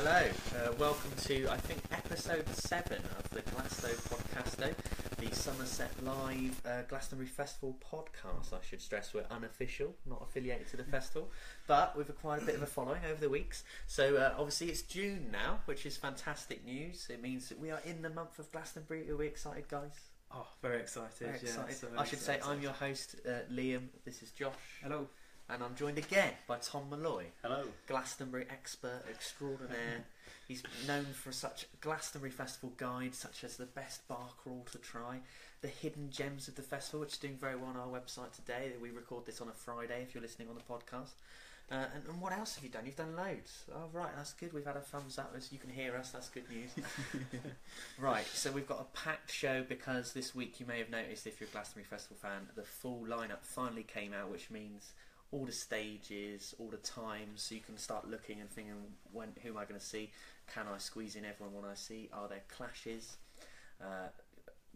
Hello, uh, welcome to I think episode seven of the Glasto Podcasto, the Somerset Live uh, Glastonbury Festival podcast. I should stress we're unofficial, not affiliated to the festival, but we've acquired a bit of a following over the weeks. So uh, obviously it's June now, which is fantastic news. It means that we are in the month of Glastonbury. Are we excited, guys? Oh, very excited. Very yeah, so I should say. I'm your host, uh, Liam. This is Josh, Hello. And I'm joined again by Tom Malloy. Hello. Glastonbury expert extraordinaire. He's known for such Glastonbury Festival guides, such as the best bar crawl to try, the hidden gems of the festival, which is doing very well on our website today. We record this on a Friday if you're listening on the podcast. Uh, and, and what else have you done? You've done loads. Oh, right, that's good. We've had a thumbs up as you can hear us. That's good news. right, so we've got a packed show because this week you may have noticed, if you're a Glastonbury Festival fan, the full lineup finally came out, which means all the stages, all the times, so you can start looking and thinking, when who am I going to see? Can I squeeze in everyone when I see? Are there clashes? Uh,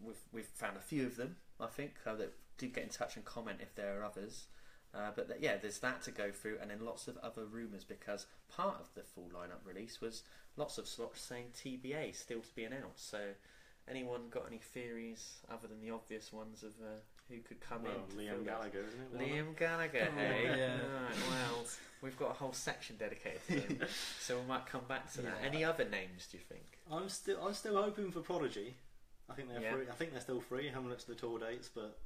we've we've found a few of them, I think, uh, that do get in touch and comment if there are others. Uh, but yeah, there's that to go through, and then lots of other rumours because part of the full lineup release was lots of slots saying TBA still to be announced. So, anyone got any theories other than the obvious ones of uh, who could come Well, in? to fill Liam? Gallagher, isn't it? Liam Gallagher, Oh, hey? yeah. Right, well, we've got a whole section dedicated to him, so we might come back to that. Yeah. Any other names, do you think? I'm still, I'm still hoping for Prodigy. I think they're Yeah. free. I think they're still free. I haven't looked at the tour dates, but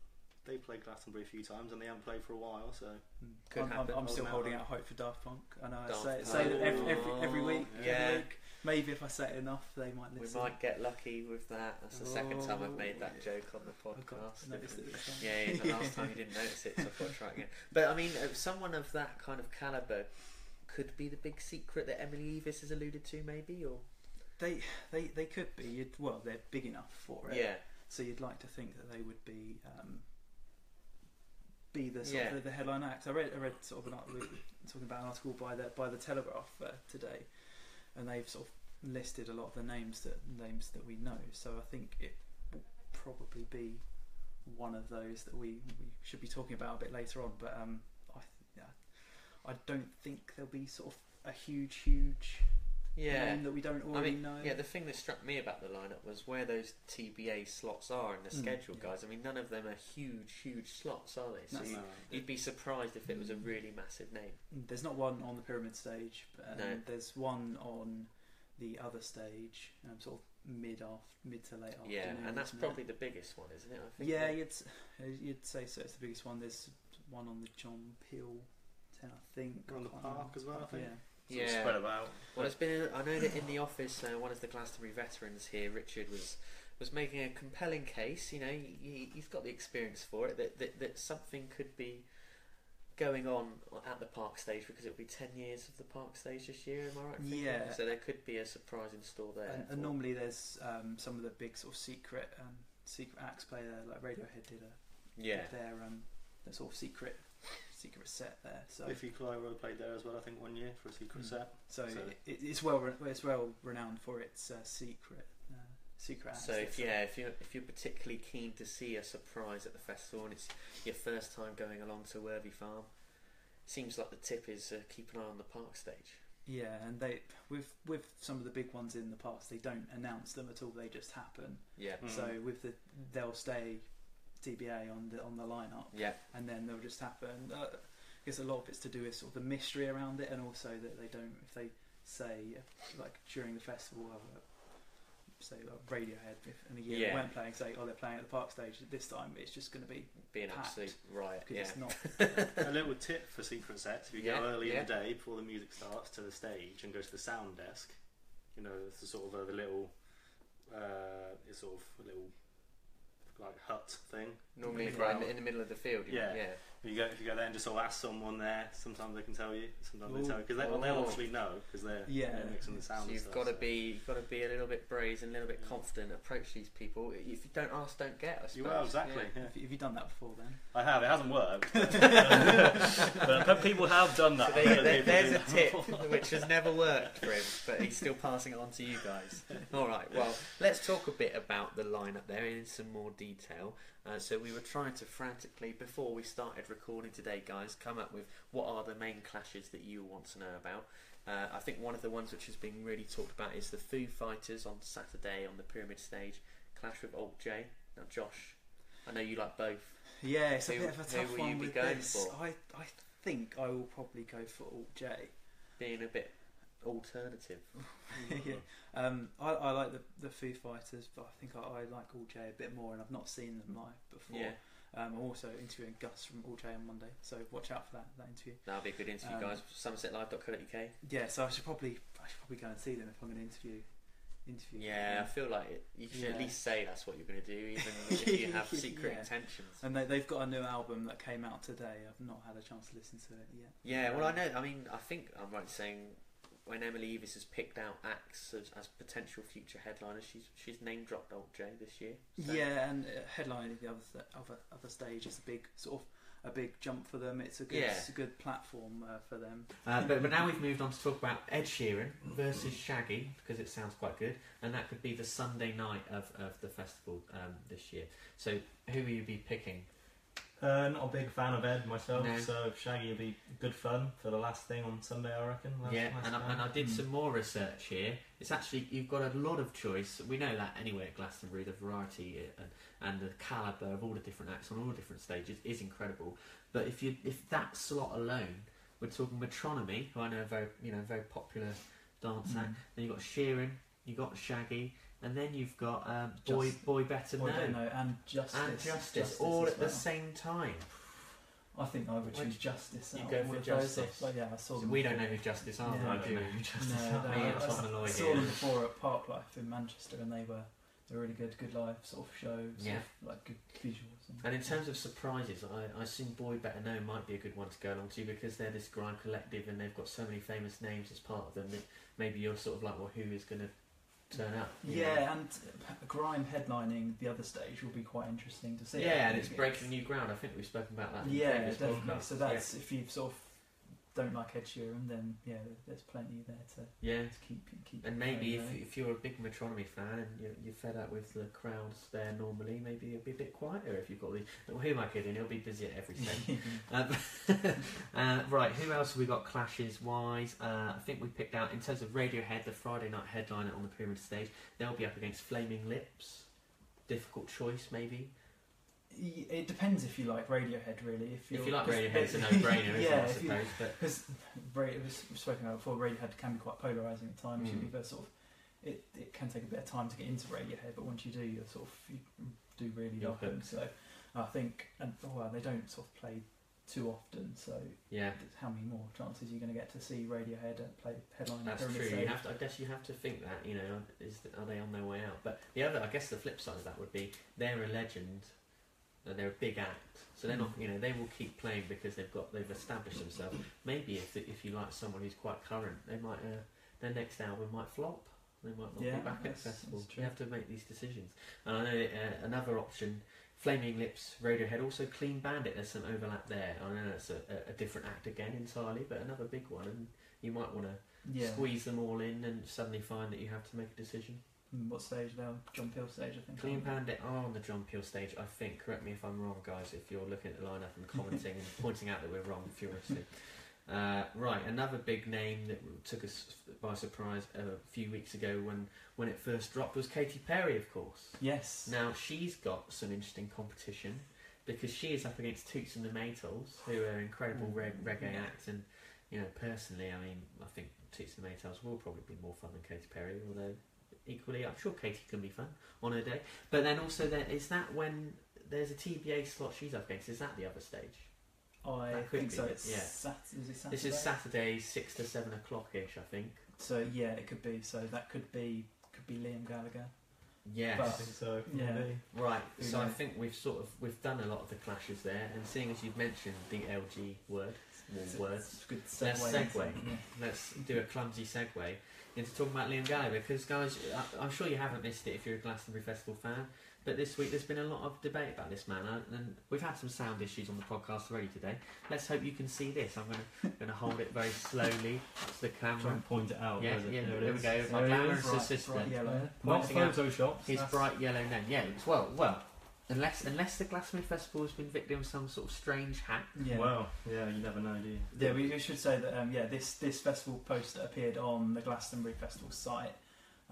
they played Glastonbury a few times and they haven't played for a while. So hmm. Could I'm, I'm. I'm still holding out. out hope for Daft Punk. I know I Daft say, say that every, every, every oh. week. Yeah. Every week. Maybe if I say it enough, they might listen. We might get lucky with that. That's the second time I've made that Oh, joke on the podcast. noticed it time. Yeah, yeah, the last time you didn't notice it, so I thought I'd try again. But I mean, uh, someone of that kind of caliber could be the big secret that Emily Eavis has alluded to, maybe, or They, they, they could be. You'd, well, they're big enough for it. yeah, So you'd like to think that they would be um, be the sort Yeah. of the, the headline act. I read I read sort of an article talking about an article by the by the Telegraph uh, today, and they've sort of listed a lot of the names that names that we know. So I think it will probably be one of those that we, we should be talking about a bit later on. But um, I yeah, I don't think there'll be sort of a huge huge yeah. name that we don't I already mean, know. yeah. The thing that struck me about the lineup was where those TBA slots are in the Mm, schedule, yeah. guys. I mean, none of them are huge, huge slots, are they? So you, you'd be surprised if it was a really massive name. There's not one on the pyramid stage, but um, No. there's one on the other stage, um, sort of mid off, mid to late afternoon. Yeah, afternoon. and that's probably it? the biggest one, isn't it? I think. yeah. You'd uh, you'd say so. It's the biggest one. There's one on the John Peel ten, I think. On the park remember. as well, I think. Yeah. Sort of Yeah. spread about. Well, it's been. I know that in the office, uh, one of the Glastonbury veterans here, Richard, was was making a compelling case. You know, he, he- he's got the experience for it. That, that that something could be going on at the park stage because it'll be ten years of the park stage this year. Am I right? thinking? Yeah. So there could be a surprise in store there. And, and normally there's um, some of the big sort of secret um, secret acts play there. Like Radiohead did a yeah. their um, their sort of secret secret set there. So Biffy Clyro played there as well, I think, one year for a secret Mm. set. So, So- it, it's well it's well renowned for its uh, secret secret. acts So if yeah, if you're if you're particularly keen to see a surprise at the festival and it's your first time going along to Worthy Farm, seems like the tip is uh, keep an eye on the park stage. yeah, and they with with some of the big ones in the past, they don't announce them at all. They just happen. Yeah, Mm. So with the they'll stay TBA on the on the lineup, yeah, and then they'll just happen. Uh, I guess a lot of it's to do with sort of the mystery around it, and also that they don't if they say uh, like during the festival. Uh, Say like Radiohead, if in a year Yeah. they weren't playing, say, oh, they're playing at the park stage. This time, it's just going to be be an Packed. absolute riot. because Yeah, it's not a little tip for secret sets: if you Yeah, go early yeah. in the day before the music starts to the stage and go to the sound desk, you know, it's the sort of uh, the little, uh, it's sort of a little like hut thing. normally Middle right in the, in the middle of the field. You Yeah. mean, yeah. If you go if you go there and just sort of ask someone there, sometimes they can tell you, sometimes they tell you because they, well, they'll Oh. obviously know because they're, Yeah. they're mixing the sound. So you've got to so. be you've got to be a little bit brazen, a little bit Yeah. confident. Approach these people. If you don't ask, don't get. I suppose. You will exactly. Yeah. Yeah. Have you, have you done that before then? I have. It hasn't worked, but, but people have done that. So there, I've there- there's a tip which has never worked for him, but he's still passing it on to you guys. All right, well, let's talk a bit about the lineup there in some more detail. Uh, so we were trying to frantically, before we started recording today, guys, come up with what are the main clashes that you want to know about. Uh, I think one of the ones which has been really talked about is the Foo Fighters on Saturday on the Pyramid stage, clash with Alt J. Now, Josh, I know you like both. Yeah, it's a bit of a who tough will you one be with going this. for? I I think I will probably go for Alt J. being a bit alternative. yeah. Um, I, I like the the Foo Fighters, but I think I, I like Alt J a bit more, and I've not seen them live before. Yeah, Um, I'm also interviewing Gus from Alt J on Monday, so watch out for that that interview. that'll be a good interview, Um, guys. SomersetLive.co.uk. Yeah, so I should probably I should probably go and see them if I'm going to interview interview. Yeah, I feel like it, you should at least say that's what you're going to do, even if you have secret Yeah. intentions. And they, they've got a new album that came out today. I've not had a chance to listen to it yet. Yeah, well, I know. I mean, I think I'm right saying when Emily Eavis has picked out acts as, as potential future headliners, she's she's name dropped Alt J this year. So- Yeah, and uh, headlining the other th- other other stage is a big sort of a big jump for them. It's a good Yeah. it's a good platform uh, for them. Uh, but, but now we've moved on to talk about Ed Sheeran versus Shaggy because it sounds quite good, and that could be the Sunday night of, of the festival um, this year. So who will you be picking? Uh, not a big fan of Ed myself, No. so Shaggy will be good fun for the last thing on Sunday, I reckon. Last- yeah, last and I, and I did Hmm. some more research here. It's actually you've got a lot of choice. We know that anyway at Glastonbury, the variety and, and the caliber of all the different acts on all the different stages is incredible. But if you if that slot alone, we're talking Metronomy, who I know are very you know very popular dance Mm. act. Then you've got Sheeran, you've got Shaggy, and then you've got um, Boy Just- Boy Better Boy, Know don't know, and Justice. and Justice, all as at the same time. I think I would choose Justice. you out go of for all of those. Justice? But yeah, I saw So them. we don't know who Justice are. But I don't know who Justice No, are. and I, Tom I saw here. them before at Parklife in Manchester, and they were they were really good, good live sort of shows, Yeah. like good visuals. And, And in terms of surprises, I, I assume Boy Better Know might be a good one to go along to because they're this grime collective and they've got so many famous names as part of them that maybe you're sort of like, well, who is going to turn up? you know? yeah, and Grime headlining the other stage will be quite interesting to see. Yeah, and it's breaking new ground. I think we've spoken about that. in Yeah, definitely. podcasts. So that's if you've sort of don't like Ed Sheeran, then yeah, there's plenty there to, yeah. to keep keep. And maybe going, if, if you're a big Metronomy fan and you're, you're fed up with the crowds there normally, maybe it'll be a bit quieter if you've got the. Well, who am I kidding? He'll be busy at every stage. Um, uh, right, who else have we got clashes wise? Uh, I think we picked out, in terms of Radiohead, the Friday night headliner on the Pyramid stage. They'll be up against Flaming Lips. Difficult choice, maybe. It depends if you like Radiohead, really. If, If you like Radiohead, it's a no brainer, isn't yeah, it, I you- suppose? But Because we've spoken about before, Radiohead can be quite polarising at times. You Mm. either sort of, it, it can take a bit of time to get into Radiohead, but once you do, you sort of you do really You're like them. So I think, and oh, well, they don't sort of play too often. So yeah, how many more chances are you going to get to see Radiohead play headline? that's true. You have to, I guess you have to think that, you know, is are they on their way out? But the other, I guess the flip side of that would be they're a legend they're a big act. So they're not, Mm. you know, they will keep playing because they've got they've established themselves. Maybe if if you like someone who's quite current, they might uh, their next album might flop. They might not Yeah, be back at that's- You have to make these decisions. And I know uh, another option, Flaming Lips, Radiohead, also Clean Bandit. There's some overlap there. I know it's a, a, a different act again entirely, but another big one. And you might want to Yeah. squeeze them all in and suddenly find that you have to make a decision. Mm, What stage now? John Peel stage, I think. Clean? Bandit are on the John Peel stage, I think. Correct me if I'm wrong, guys, if you're looking at the lineup and commenting and pointing out that we're wrong furiously. Uh, right, another big name that took us by surprise a few weeks ago when, when it first dropped was Katy Perry, of course. Yes. Now, she's got some interesting competition because she is up against Toots and the Maytals, who are incredible Mm. reg- reggae Yeah. acts. And, you know, personally, I mean, I think Toots and the Maytals will probably be more fun than Katy Perry, although equally, I'm sure Katy can be fun on her day. But then also, there is that when there's a TBA slot she's up against, is that the other stage? I That could think be so. it, It's yeah. Sat- is it Saturday? This is Saturday, 6 to 7 o'clock ish, I think. So yeah, it could be. So that could be could be Liam Gallagher. Yes. I think so. Yeah. maybe. Right, Who so I knows? think we've sort of we've done a lot of the clashes there, and seeing as you've mentioned the LG word, It's a- words, it's a good Let's segue. segue. into- yeah. let's do a clumsy segue into talking about Liam Gallagher because, guys, I- I'm sure you haven't missed it if you're a Glastonbury Festival fan. But this week there's been a lot of debate about this man, and- we've had some sound issues on the podcast already today. Let's hope you can see this. I'm going to hold it very slowly to the Try camera. and point it out. Yeah, where is it? yeah, There there we go. My glamorous is. Bright- bright yellow. Not Pointing out Photoshop. His that's- bright yellow name. Yeah, it's well, well. Unless unless the Glastonbury Festival has been victim of some sort of strange hack. Yeah. Well, yeah, you never know, do you? Yeah, we, we should say that um, yeah, this this festival poster appeared on the Glastonbury Festival site,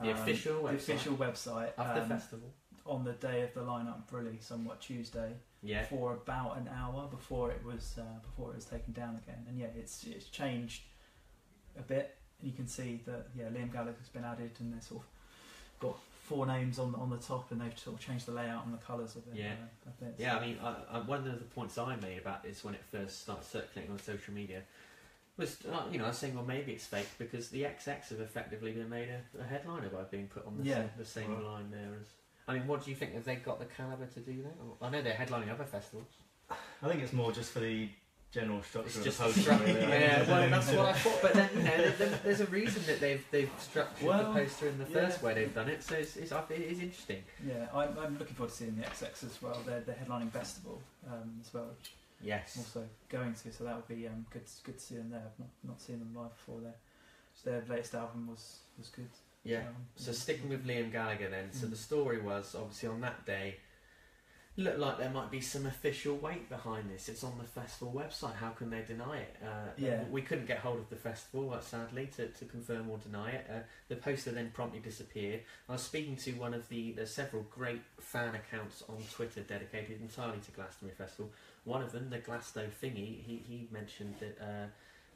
The um, official the website official website of the um, festival. on the day of the lineup release on what Tuesday Yeah. for about an hour before it was uh, before it was taken down again. And yeah, it's it's changed a bit. And you can see that yeah, Liam Gallagher's been added, and they've sort of got four names on on the top, and they've sort of changed the layout and the colours of it. Yeah. uh, a bit. Yeah, I mean, I, I, one of the points I made about this when it first started circulating on social media was, uh, you know, I was saying, well, maybe it's fake because the XX have effectively been made a, a headliner by being put on the Yeah. same, the same Right. line there as. I mean, what do you think? Have they got the caliber to do that? I know they're headlining other festivals. I think it's more just for the general structure It's of just the poster. really. Yeah, well, that's what I thought. But then, you know, there, there- there's a reason that they've they've structured Well, the poster in the yeah. first way they've done it. So it's, it's it is interesting. Yeah, I'm, I'm looking forward to seeing the XX as well. They're, they're headlining festival um, as well, Yes. Also going to, so that would be um, good. Good to see them there. I've not, not seen them live before. Their their latest album was was good. Yeah. Um, So sticking with Liam Gallagher then, so Mm. the story was obviously on that day looked like there might be some official weight behind this. It's on the festival website. How can they deny it? Uh, Yeah. We couldn't get hold of the festival, uh, sadly, to, to confirm or deny it. Uh, the poster then promptly disappeared. I was speaking to one of the there's several great fan accounts on Twitter dedicated entirely to Glastonbury Festival. One of them, the Glasto thingy, he, he mentioned that. Uh,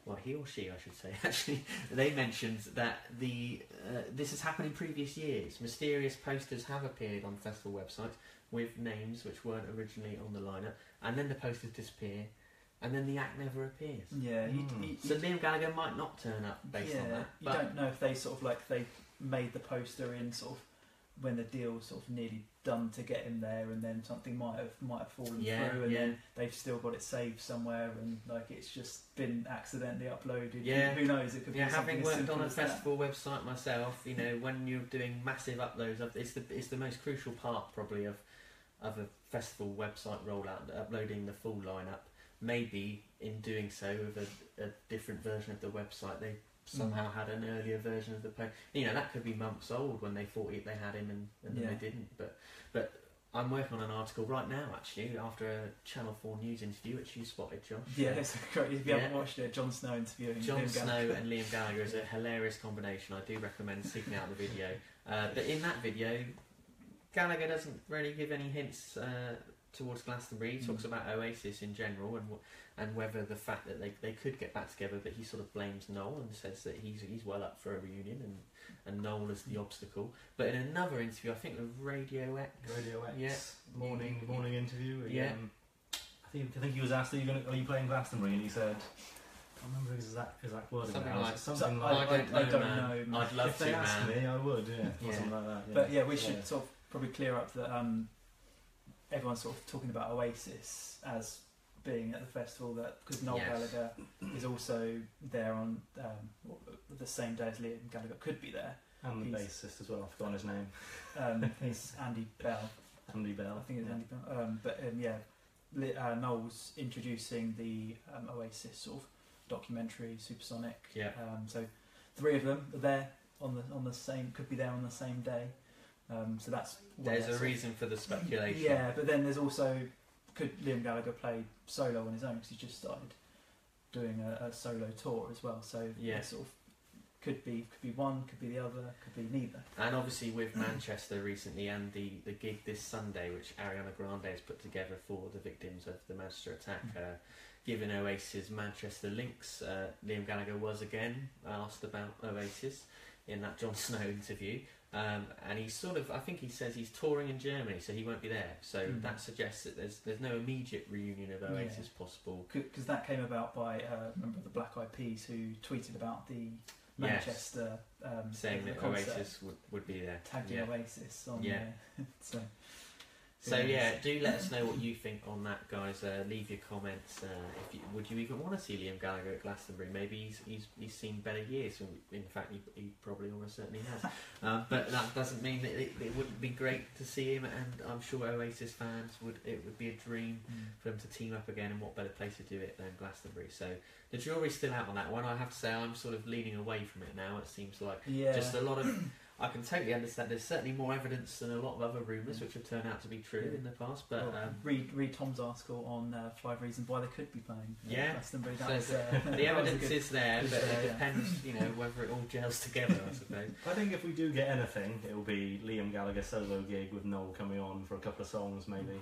well, he or she, I should say, actually, they mentioned that the uh, this has happened in previous years. Mysterious posters have appeared on festival websites with names which weren't originally on the lineup, and then the posters disappear, and then the act never appears. Yeah, he, Mm. he, So Liam Gallagher might not turn up based yeah, on that. you don't know if they sort of like they made the poster in sort of when the deal was sort of nearly done to get him there, and then something might have might have fallen Yeah, through, and yeah. then they've still got it saved somewhere, and like it's just been accidentally uploaded. Yeah. who knows? It could yeah, be something having as worked simple on a as that. festival website myself, you know, when you're doing massive uploads, it's the it's the most crucial part probably of of a festival website rollout, uploading the full lineup. Maybe in doing so with a, a different version of the website, they somehow had an earlier version of the post. You know, that could be months old when they thought they had him and, and then Yeah. they didn't. But but I'm working on an article right now actually after a Channel Four news interview which you spotted, Josh. Yeah, it's great. If you haven't watched it, Jon Snow interviewing Jon Liam Snow Gallagher. and Liam Gallagher is a hilarious combination. I do recommend seeking out the video. Uh, but in that video, Gallagher doesn't really give any hints uh, towards Glastonbury. He talks Mm. about Oasis in general and and whether the fact that they, they could get back together, but he sort of blames Noel and says that he's he's well up for a reunion and, and Noel is the obstacle. But in another interview, I think the Radio X, Radio X Yeah. morning morning interview. Yeah. Um, I think I think he was asked, "Are you going? Are you playing Glastonbury?" And he said, "I can't remember his exact exact wording. Something now. like- something So, like." I don't know, I don't man. know. I'd love if to, they asked me, I would. Yeah, Yeah. something like that. Yeah. But yeah, we should Yeah. sort of probably clear up that um, everyone's sort of talking about Oasis as being at the festival that because Noel Yes. Gallagher is also there on um, the same day as Liam Gallagher could be there. And the he's- bassist as well. I've forgotten his name. Um, it's Andy Bell, Andy Bell. I think it's yeah. Andy Bell. Um, but um, yeah, uh, Noel's introducing the um, Oasis sort of documentary, Supersonic. Yeah. Um, so three of them are there on the on the same could be there on the same day. Um, so that's there's a reason for the speculation. Yeah, but then there's also could Liam Gallagher play solo on his own because he's just started doing a, a solo tour as well. So Yeah. sort of could be could be one, could be the other, could be neither. And obviously with Manchester recently and the, the gig this Sunday, which Ariana Grande has put together for the victims of the Manchester attack, uh, given Oasis Manchester links, uh, Liam Gallagher was again asked about Oasis in that Jon Snow interview. Um, and he's sort of, I think he says he's touring in Germany, so he won't be there. So Mm. that suggests that there's there's no immediate reunion of Oasis possible. Because that came about by uh, of the Black Eyed Peas who tweeted about the Yes. Manchester um, Saying that concert, Oasis would, would be there. tagged Yeah. Oasis on Yeah. there. so So yeah, do let us know what you think on that, guys. Uh, leave your comments. Uh, if you, would you even want to see Liam Gallagher at Glastonbury? Maybe he's he's, he's seen better years. In fact, he, he probably almost certainly has. um, but that doesn't mean that it, it wouldn't be great to see him. And I'm sure Oasis fans would. It would be a dream Mm. for them to team up again. And what better place to do it than Glastonbury? So the jury's still out on that one. I have to say, I'm sort of leaning away from it now. It seems like yeah, just a lot of I can totally understand. There's certainly more evidence than a lot of other rumours which have turned out to be true Yeah. in the past. But Well, um, read read Tom's article on uh, five reasons why they could be playing. uh, Yeah. Glastonbury. That So was, uh, the that was evidence good- is there, but there, it yeah. depends, you know, whether it all gels together. I suppose. I think if we do get anything, it will be Liam Gallagher solo gig with Noel coming on for a couple of songs, maybe.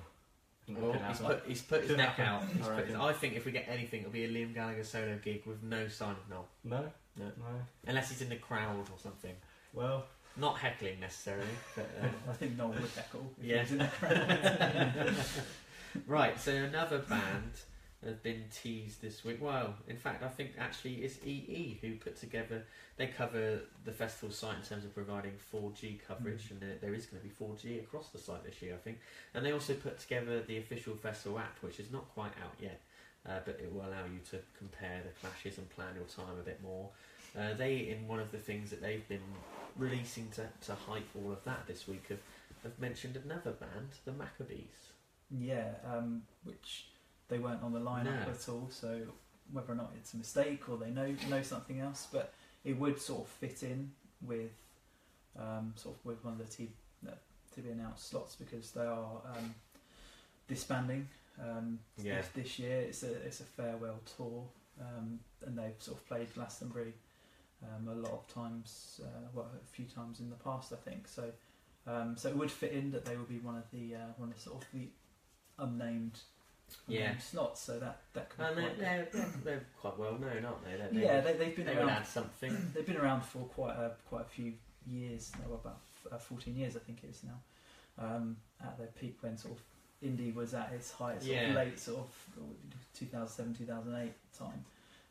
I think that Well, he's put, he's put his Could neck happen, out. He's I put his. I think if we get anything, it'll be a Liam Gallagher solo gig with no sign of Noel, No, No. no. unless he's in the crowd or something. Well, Not heckling necessarily, but. Uh, I think Noel would heckle. if he Yeah. was in the crowd. right, so another band has been teased this week. Well, in fact, I think actually it's EE who put together. They cover the festival site in terms of providing 4G coverage, Mm. and there, there is going to be 4G across the site this year, I think. And they also put together the official festival app, which is not quite out yet, uh, but it will allow you to compare the clashes and plan your time a bit more. Uh, they, in one of the things that they've been releasing to, to hype all of that this week, have, have mentioned another band, the Maccabees. Yeah, um, which they weren't on the lineup No. at all. So whether or not it's a mistake or they know know something else, but it would sort of fit in with um, sort of with one of the T, uh, to be announced slots because they are um, disbanding um, Yeah. this, this year. It's a it's a farewell tour, um, and they've sort of played Glastonbury um, a lot of times, uh, well, a few times in the past, I think. So. Um, so it would fit in that they would be one of the uh, one of sort of the unnamed, Yeah. unnamed slots. So that that could And be they're, quite they're, they're, they're quite well known, aren't they? They're, yeah, they, they've been they around. add something. They've been around for quite a quite a few years now, about uh, fourteen years, I think it is now. Um, at their peak when sort of indie was at its height, sort Yeah. of late sort of 2007, 2008 time.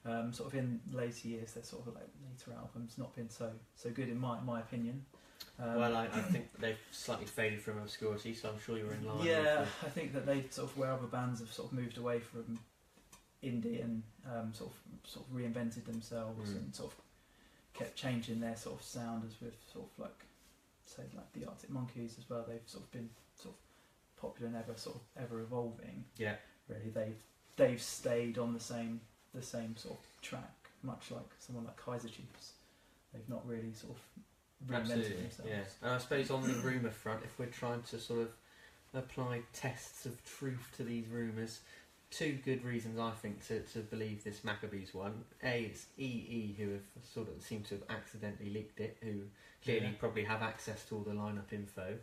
Um, sort of in later years, they're sort of like later albums not been so so good in my my opinion. Um, well, I, I think they've slightly faded from obscurity, so I'm sure you're in line. Yeah, I think that they sort of where other bands have sort of moved away from indie and um, sort of sort of reinvented themselves Mm. and sort of kept changing their sort of sound as with sort of like say like the Arctic Monkeys as well. They've sort of been sort of popular and ever sort of ever evolving. yeah, Really, they've they've stayed on the same the same sort of track, much like someone like Kaiser Chiefs. They've not really sort of reinvented absolutely. themselves. Yeah, and I suppose on the rumor front, if we're trying to sort of apply tests of truth to these rumors, two good reasons I think to, to believe this Maccabees one. A, it's EE who have sort of seem to have accidentally leaked it, who clearly Yeah. probably have access to all the lineup info.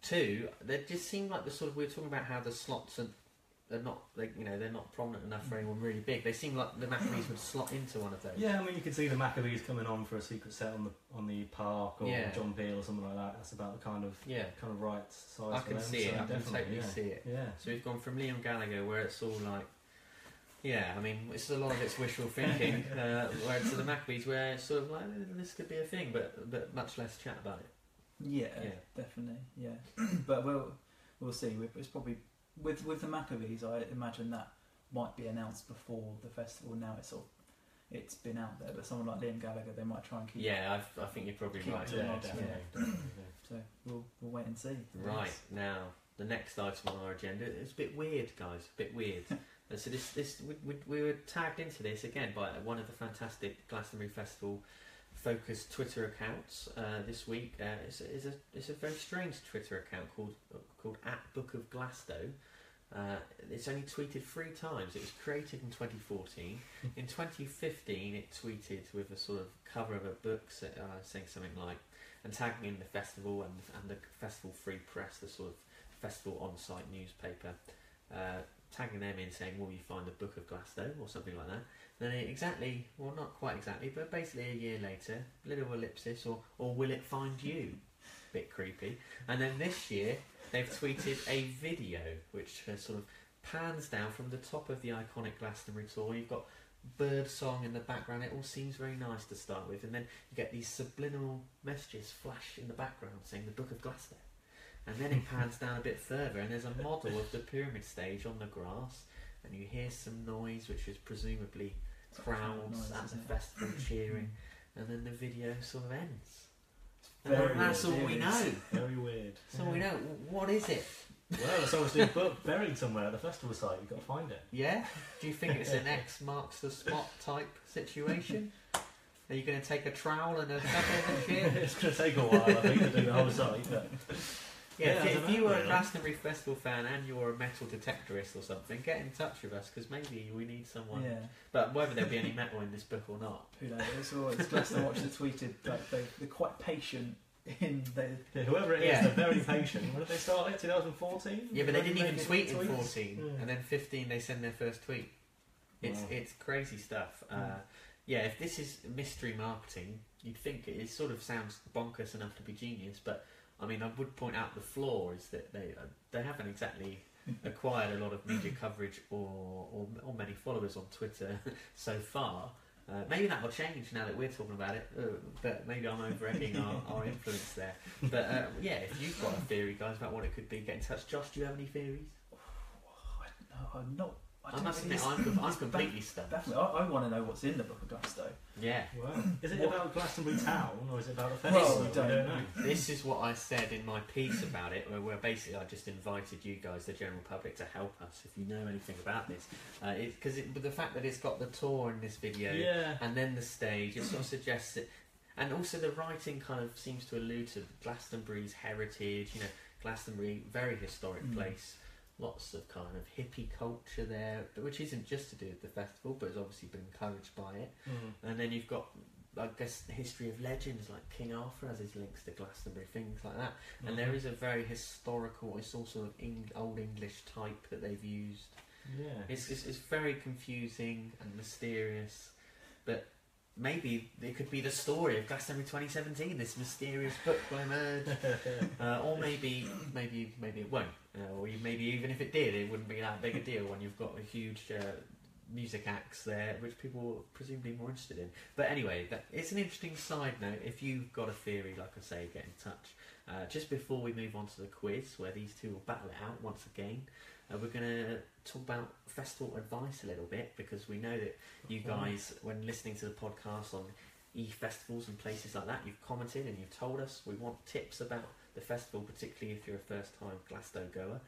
Two, they just seem like the sort of we were talking about how the slots are they're not like you know they're not prominent enough for anyone really big. They seem like the Maccabees would slot into one of those. yeah, I mean, you could see the Maccabees coming on for a secret set on the on the park or Yeah. John Peel or something like that. That's about the kind of Yeah, kind of right size. I for can them, see it. I can definitely, totally yeah. see it. Yeah. So we've gone from Liam Gallagher, where it's all like, yeah, I mean, it's a lot of it's wishful thinking, uh, where to the Maccabees, where it's sort of like eh, this could be a thing, but but much less chat about it. Yeah, Yeah. definitely. Yeah, but we'll we'll see. We- It's probably with with the Maccabees. I imagine that might be announced before the festival. Now it's all it's been out there, but someone like Liam Gallagher, they might try and keep. Yeah, I, I think you're probably Keep right. to there. the Yeah, marks, definitely. yeah. definitely, So we'll we'll wait and see. Right now, the next item on our agenda is a bit weird, guys. A bit weird. And so this this we, we, we were tagged into this again by one of the fantastic Glastonbury Festival focused Twitter accounts uh, this week. Uh, it's, a, it's a it's a very strange Twitter account called called at Book of Glasto. Uh, it's only tweeted three times. It was created in 2014. in 2015, it tweeted with a sort of cover of a book sa- uh, saying something like, and tagging in the festival and, and the Festival Free Press, the sort of festival on-site newspaper, uh, tagging them in saying, "Will you find the Book of Glasto?" or something like that. Then exactly, well, not quite exactly, but basically a year later, little ellipsis, or or will it find you? Bit creepy. And then this year, they've tweeted a video which sort of pans down from the top of the iconic Glastonbury Tor. You've got bird song in the background. It all seems very nice to start with, and then you get these subliminal messages flash in the background saying the Book of Glasto. And then it pans down a bit further, and there's a model of the pyramid stage on the grass, and you hear some noise, which is presumably crowds noise, at the festival cheering, and then the video sort of ends. And Very that's all weird, we know. Very weird. That's all we know. What is it? Well, it's obviously book buried somewhere at the festival site. You've got to find it. Yeah? Do you think it's an X marks the spot type situation? Are you going to take a trowel and a shovel and shit? it's going to take a while, I think, to do the whole site. But Yeah, if, if you were a. Glastonbury Festival fan and you're a metal detectorist or something, get in touch with us because maybe we need someone. Yeah, But whether there'll be any metal in this book or not. who knows? It's always Glaston Watch that tweeted like they, they're quite patient in the. yeah, whoever it is, Yeah. they're very patient. When did they start it? 2014? Yeah, but they didn't even tweet in tweets? 14, Yeah. and then 15 they send their first tweet. It's Wow. it's crazy stuff. Uh, yeah, if this is mystery marketing, you'd think it, it sort of sounds bonkers enough to be genius. But I mean, I would point out the flaw is that they uh, they haven't exactly acquired a lot of media coverage or, or or many followers on Twitter so far. Uh, maybe that will change now that we're talking about it, uh, but maybe I'm over egging our, our influence there. But uh, yeah, if you've got a theory, guys, about what it could be, get in touch. Josh, do you have any theories? No, I'm not. I, I don't must think admit, it's- I'm, I'm completely stumped. Definitely, I, I want to know what's in the Book of Glasto. Yeah. Wow. Is it What- about Glastonbury Town or is it about the Well, festival? we We don't don't know. know. This is what I said in my piece about it, where, where basically I just invited you guys, the general public, to help us if you know anything about this. Because it, with the fact that it's got the Tor in this video Yeah. and then the stage, it sort of suggests that. And also the writing kind of seems to allude to Glastonbury's heritage, you know, Glastonbury, very historic Mm. place. Lots of kind of hippie culture there, which isn't just to do with the festival, but has obviously been encouraged by it. Mm. And then you've got, I guess, the history of legends like King Arthur has his links to Glastonbury, things like that. And there is a very historical, it's also of Eng- Old English type that they've used. Yeah. It's, it's, it's very confusing and mysterious, but maybe it could be the story of Glastonbury 2017, this mysterious book will emerge. Uh, or maybe, maybe, maybe it won't. Uh, or you- maybe even if it did, it wouldn't be that big a deal when you've got a huge uh, music acts there, which people are presumably more interested in. But anyway, that, it's an interesting side note. If you've got a theory, like I say, get in touch. Uh, just before we move on to the quiz, where these two will battle it out once again, uh, we're going to talk about festival advice a little bit because we know that you guys, when listening to the podcast on eFestivals and places like that, you've commented and you've told us we want tips about the festival, particularly if you're a first-time Glasto goer.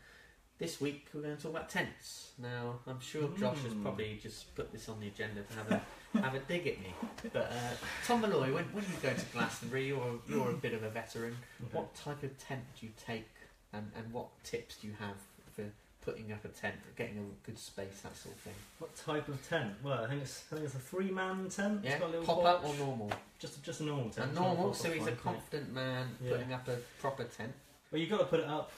This week we're going to talk about tents. Now I'm sure Josh has Mm. probably just put this on the agenda to have a have a dig at me. But uh, Tom Malloy, when, when you go to Glastonbury, you're you're a bit of a veteran. What type of tent do you take, and, and what tips do you have putting up a tent, getting a good space, that sort of thing? What type of tent? Well, I think it's I think it's a three man tent. Yeah, It's got a little pop up or normal? Just just a normal tent. A It's not normal, so he's a confident man Yeah. putting up a proper tent. Well, you've got to put it up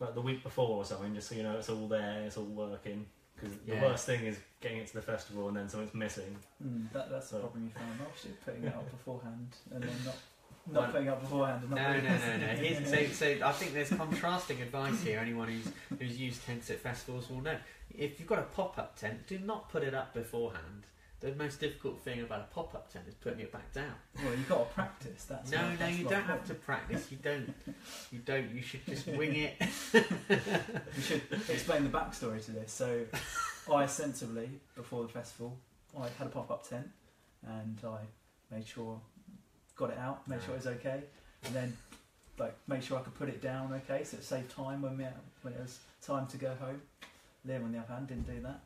like the week before or something, just so you know it's all there, it's all working. Because Yeah. the worst thing is getting it to the festival and then something's missing. Mm, that, that's the problem you found last year, putting it up beforehand and then not Well, not putting up beforehand. And No, not no, no, no. Here's, so, so I think there's contrasting advice here. Anyone who's who's used tents at festivals will know. If you've got a pop-up tent, do not put it up beforehand. The most difficult thing about a pop-up tent is putting it back down. Well, you've got to practice. That's no, no, that's you don't have to practice. You don't. You don't. You should just wing it. We should explain the backstory to this. So, I sensibly, before the festival, I had a pop up tent and I made sure, got it out, made sure it was okay, and then like made sure I could put it down okay, so it saved time when, we, when it was time to go home. Liam, on the other hand, didn't do that.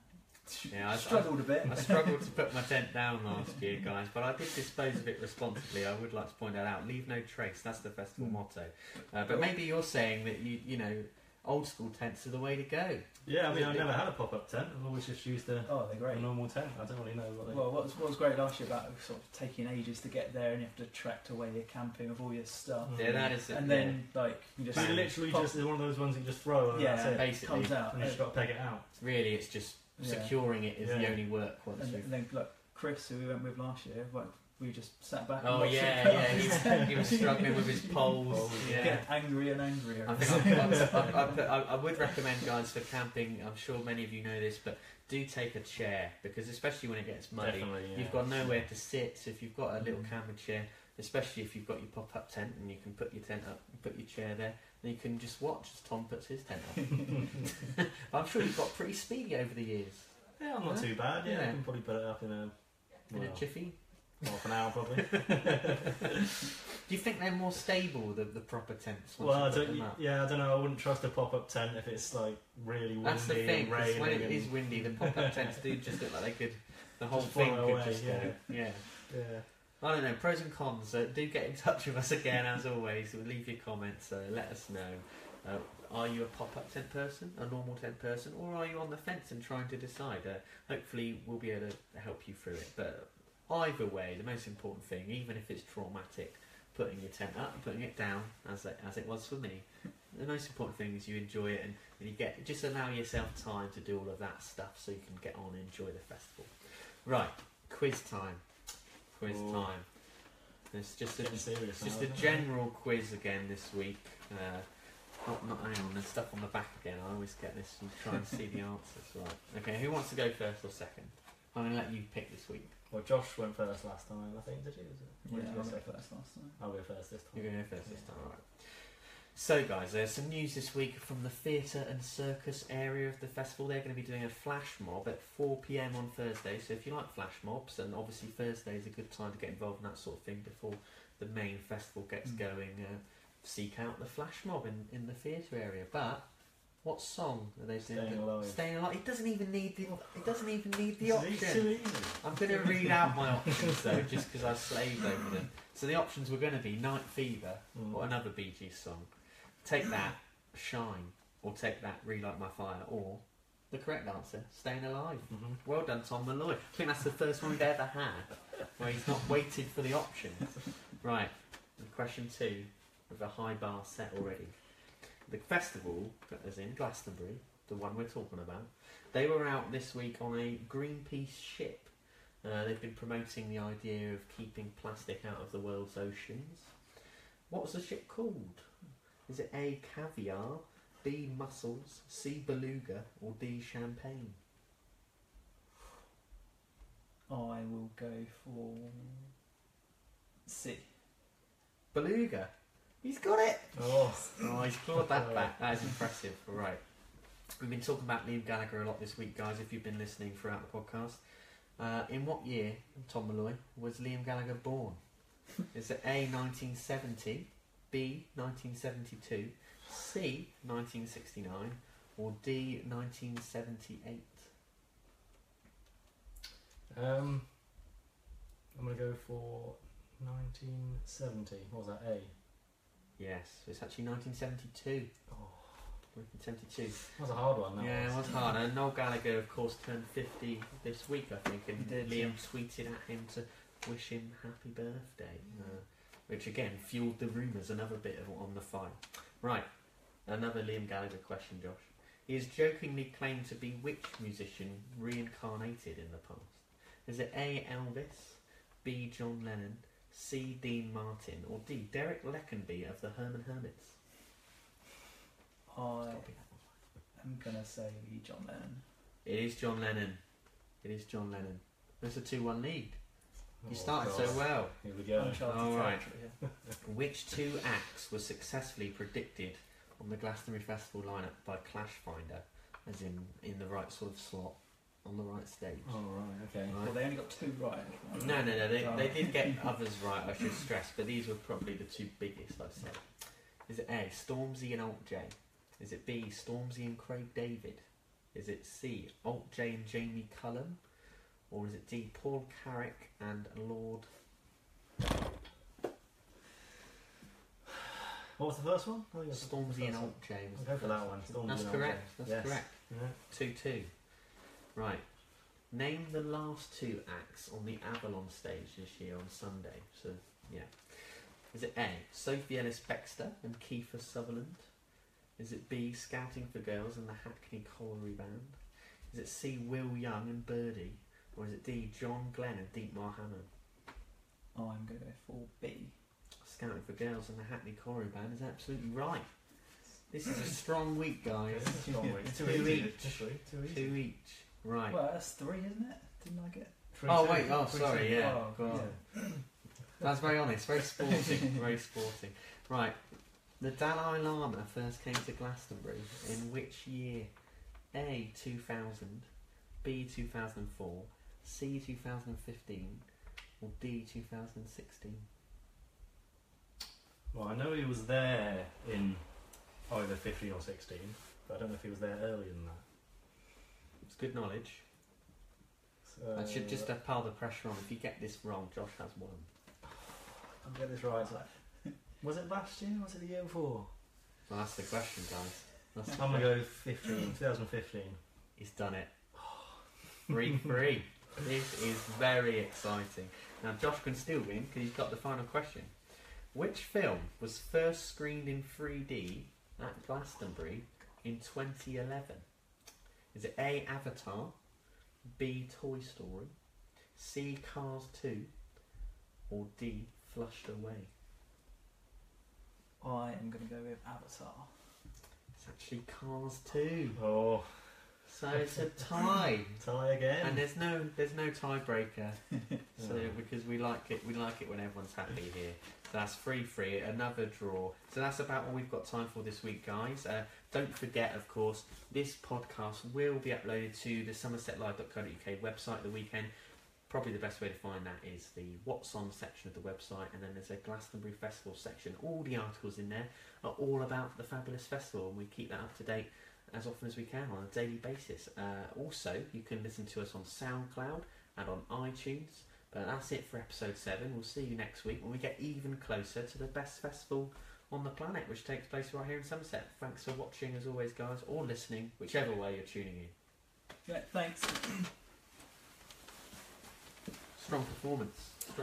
Yeah, I- struggled a bit. I struggled to put my tent down last year, guys, but I did dispose of it responsibly. I would like to point that out. Leave no trace. That's the festival Mm. motto. Uh, but maybe you're saying that you, you know, old school tents are the way to go. Yeah, I mean, I've never had a pop up tent. I've always just used a, oh, they're a normal tent. I don't really know what they. Well, what was, what was great last year about sort of taking ages to get there, and you have to trek to where you're camping with all your stuff, Mm. Yeah, that is. it, and yeah. then like you just so you literally pop- just it's one of those ones that you just throw and yeah, that's it. Basically. comes out. And you just got to peg it out. really, it's just Yeah. securing it is the Yeah. only work once And, you've. and then like Chris, who we went with last year, like, we just sat back. and Oh watched it yeah, yeah. up. He's, he was struggling with his poles. Oh, poles, Yeah. Get angrier and angrier. I think I, I, I, I, put- I, I would recommend guys for camping. I'm sure many of you know this, but do take a chair because especially when it gets muddy, yeah. you've got nowhere to sit. So if you've got a little camping chair, especially if you've got your pop-up tent and you can put your tent up, and put your chair there, then you can just watch as Tom puts his tent up. I'm sure you've got pretty speedy over the years. Yeah, I'm not Huh? too bad. Yeah, Yeah. I can probably put it up in a In well, a jiffy. Half an hour probably. Do you think they're more stable the the proper tents? once well, I you put don't. them up? Yeah, I don't know. I wouldn't trust a pop up tent if it's like really windy That's the thing. and 'cause raining. when it and, is windy, the pop-up tents do just look like they could. The whole Just thing could away, just yeah. go. Yeah. Yeah. I don't know. Pros and cons. Uh, do get in touch with us again, as always. Leave your comments. Uh, let us know. Uh, are you a pop-up tent person, a normal tent person, or are you on the fence and trying to decide? Uh, hopefully, we'll be able to help you through it. But either way, the most important thing, even if it's traumatic, putting your tent up, putting it down, as it, as it was for me. The most important thing is you enjoy it and, and you get just allow yourself time to do all of that stuff so you can get on and enjoy the festival. Right, quiz time. Quiz Ooh. time. It's just a, it's just a general quiz again this week. Uh, not, not hang on, there's stuff on the back again. I always get this and try and see the answers. Right. Okay, who wants to go first or second? I'm going to let you pick this week. Well, Josh went first last time, I think. Did you? Was it? Or Yeah, did I you go went second? first last time. I'll go first this time. You're going to go first this time, alright. So, guys, there's some news this week from the theatre and circus area of the festival. They're going to be doing a flash mob at 4 pm on Thursday. So, if you like flash mobs, and obviously Thursday is a good time to get involved in that sort of thing before the main festival gets Mm. going, uh, seek out the flash mob in, in the theatre area. But what song are they doing? Staying Alive. Staying alive. It doesn't even need the. It doesn't even need the option. is too easy. I'm going to read out my options though, just because I've slaved over them. So the options were going to be Night Fever Mm. or another Bee Gees song. Take that, Shine, or take that, Relight My Fire, or the correct answer, Staying Alive. Mhm. Well done, Tom Malloy. I think that's the first one we've ever had where he's not waited for the options. Right, question two with a high bar set already. The festival, as in Glastonbury, the one we're talking about, they were out this week on a Greenpeace ship. Uh, they've been promoting the idea of keeping plastic out of the world's oceans. What was the ship called? Is it A. Caviar, B. Mussels, C. Beluga, or D. Champagne? I will go for C. Beluga. He's got it. Oh, Oh, he's clawed that back. That is impressive. Right. We've been talking about Liam Gallagher a lot this week, guys. If you've been listening throughout the podcast, uh, in what year, Tom Malloy, was Liam Gallagher born? Is it A 1970, B 1972, C 1969, or D 1978? um, I'm gonna go for 1970. What was that? A. Yes, it's actually 1972. Oh, 1972. that was a hard one. That Yeah, it was. was hard. And Noel Gallagher, of course, turned 50 this week, I think, and did, Liam yeah. tweeted at him to wish him happy birthday, uh, which again fueled the rumours, another bit of on the fire. Right, another Liam Gallagher question, Josh. He is jokingly claimed to be which musician reincarnated in the past? Is it A. Elvis, B. John Lennon, C. Dean Martin, or D. Derek Leckenby of the Herman Hermits? I Gotta be that one. am gonna say John Lennon. It is John Lennon. It is John Lennon. It's a 2 1 lead. You Oh, started God. so well. Here we go. Uncharted All right. territory, yeah. Which two acts were successfully predicted on the Glastonbury Festival lineup by Clash Finder, as in in the right sort of slot on the right stage? Oh right, okay. Right. Well, they only got two right. No, no, no. They, Oh. they did get others right, I should stress, but these were probably the two biggest, I'd say. Is it A, Stormzy and Alt J? Is it B, Stormzy and Craig David? Is it C, Alt J and Jamie Cullum? Or is it D, Paul Carrack and Lorde? What was the first one? I think it was the Stormzy and. Alt J I'll go for that one. Stormzy That's correct. That's Yes. correct. Yeah. 2 2. Right. Name the last two acts on the Avalon stage this year on Sunday. So, yeah. Is it A. Sophie Ellis Bextor and Kiefer Sutherland? Is it B. Scouting for Girls and the Hackney Colliery Band? Is it C. Will Young and Birdy? Or is it D. John Glenn and Deepmar Hammond? Oh, I'm gonna go for B. Scouting for Girls and the Hackney Colliery Band is absolutely right. This is a strong week, guys. It's a strong week. Two Too each. Too easy. Too easy. Two each. Right. Well, that's three, isn't it? Didn't I get? Three, Oh two. wait, oh Three, sorry, two. yeah. Oh, go on. yeah. That's very honest, very sporting, very sporting. Right, the Dalai Lama first came to Glastonbury in which year? A. 2000, B. 2004, C. 2015, or D. 2016? Well, I know he was there in either 15 or 16, but I don't know if he was there earlier than that. It's good knowledge. So, I should just uh, pile the pressure on. If you get this wrong, Josh has won. I'll get this right. So- Was it last year? Was it the year before? Well, that's the question, guys. That's I'm gonna go 15, 2015. He's done it. Three three. This is very exciting. Now Josh can still win because he's got the final question. Which film was first screened in 3D at Glastonbury in 2011? Is it A. Avatar, B. Toy Story, C. Cars 2, or D. Flushed Away? I am going to go with Avatar. It's actually Cars 2. Oh, So it's a tie. tie again. And there's no there's no tiebreaker. So Oh. because we like it we like it when everyone's happy here. So that's free free, another draw. So that's about all we've got time for this week, guys. Uh, don't forget, of course, this podcast will be uploaded to the somersetlive.co.uk website the weekend. Probably the best way to find that is the What's On section of the website, and then there's a Glastonbury Festival section. All the articles in there are all about the fabulous festival, and we keep that up to date as often as we can on a daily basis. Uh, also, you can listen to us on SoundCloud and on iTunes. But that's it for episode 7. We'll see you next week when we get even closer to the best festival on the planet, which takes place right here in Somerset. Thanks for watching, as always, guys, or listening, whichever way you're tuning in. Yeah, thanks. Strong performance.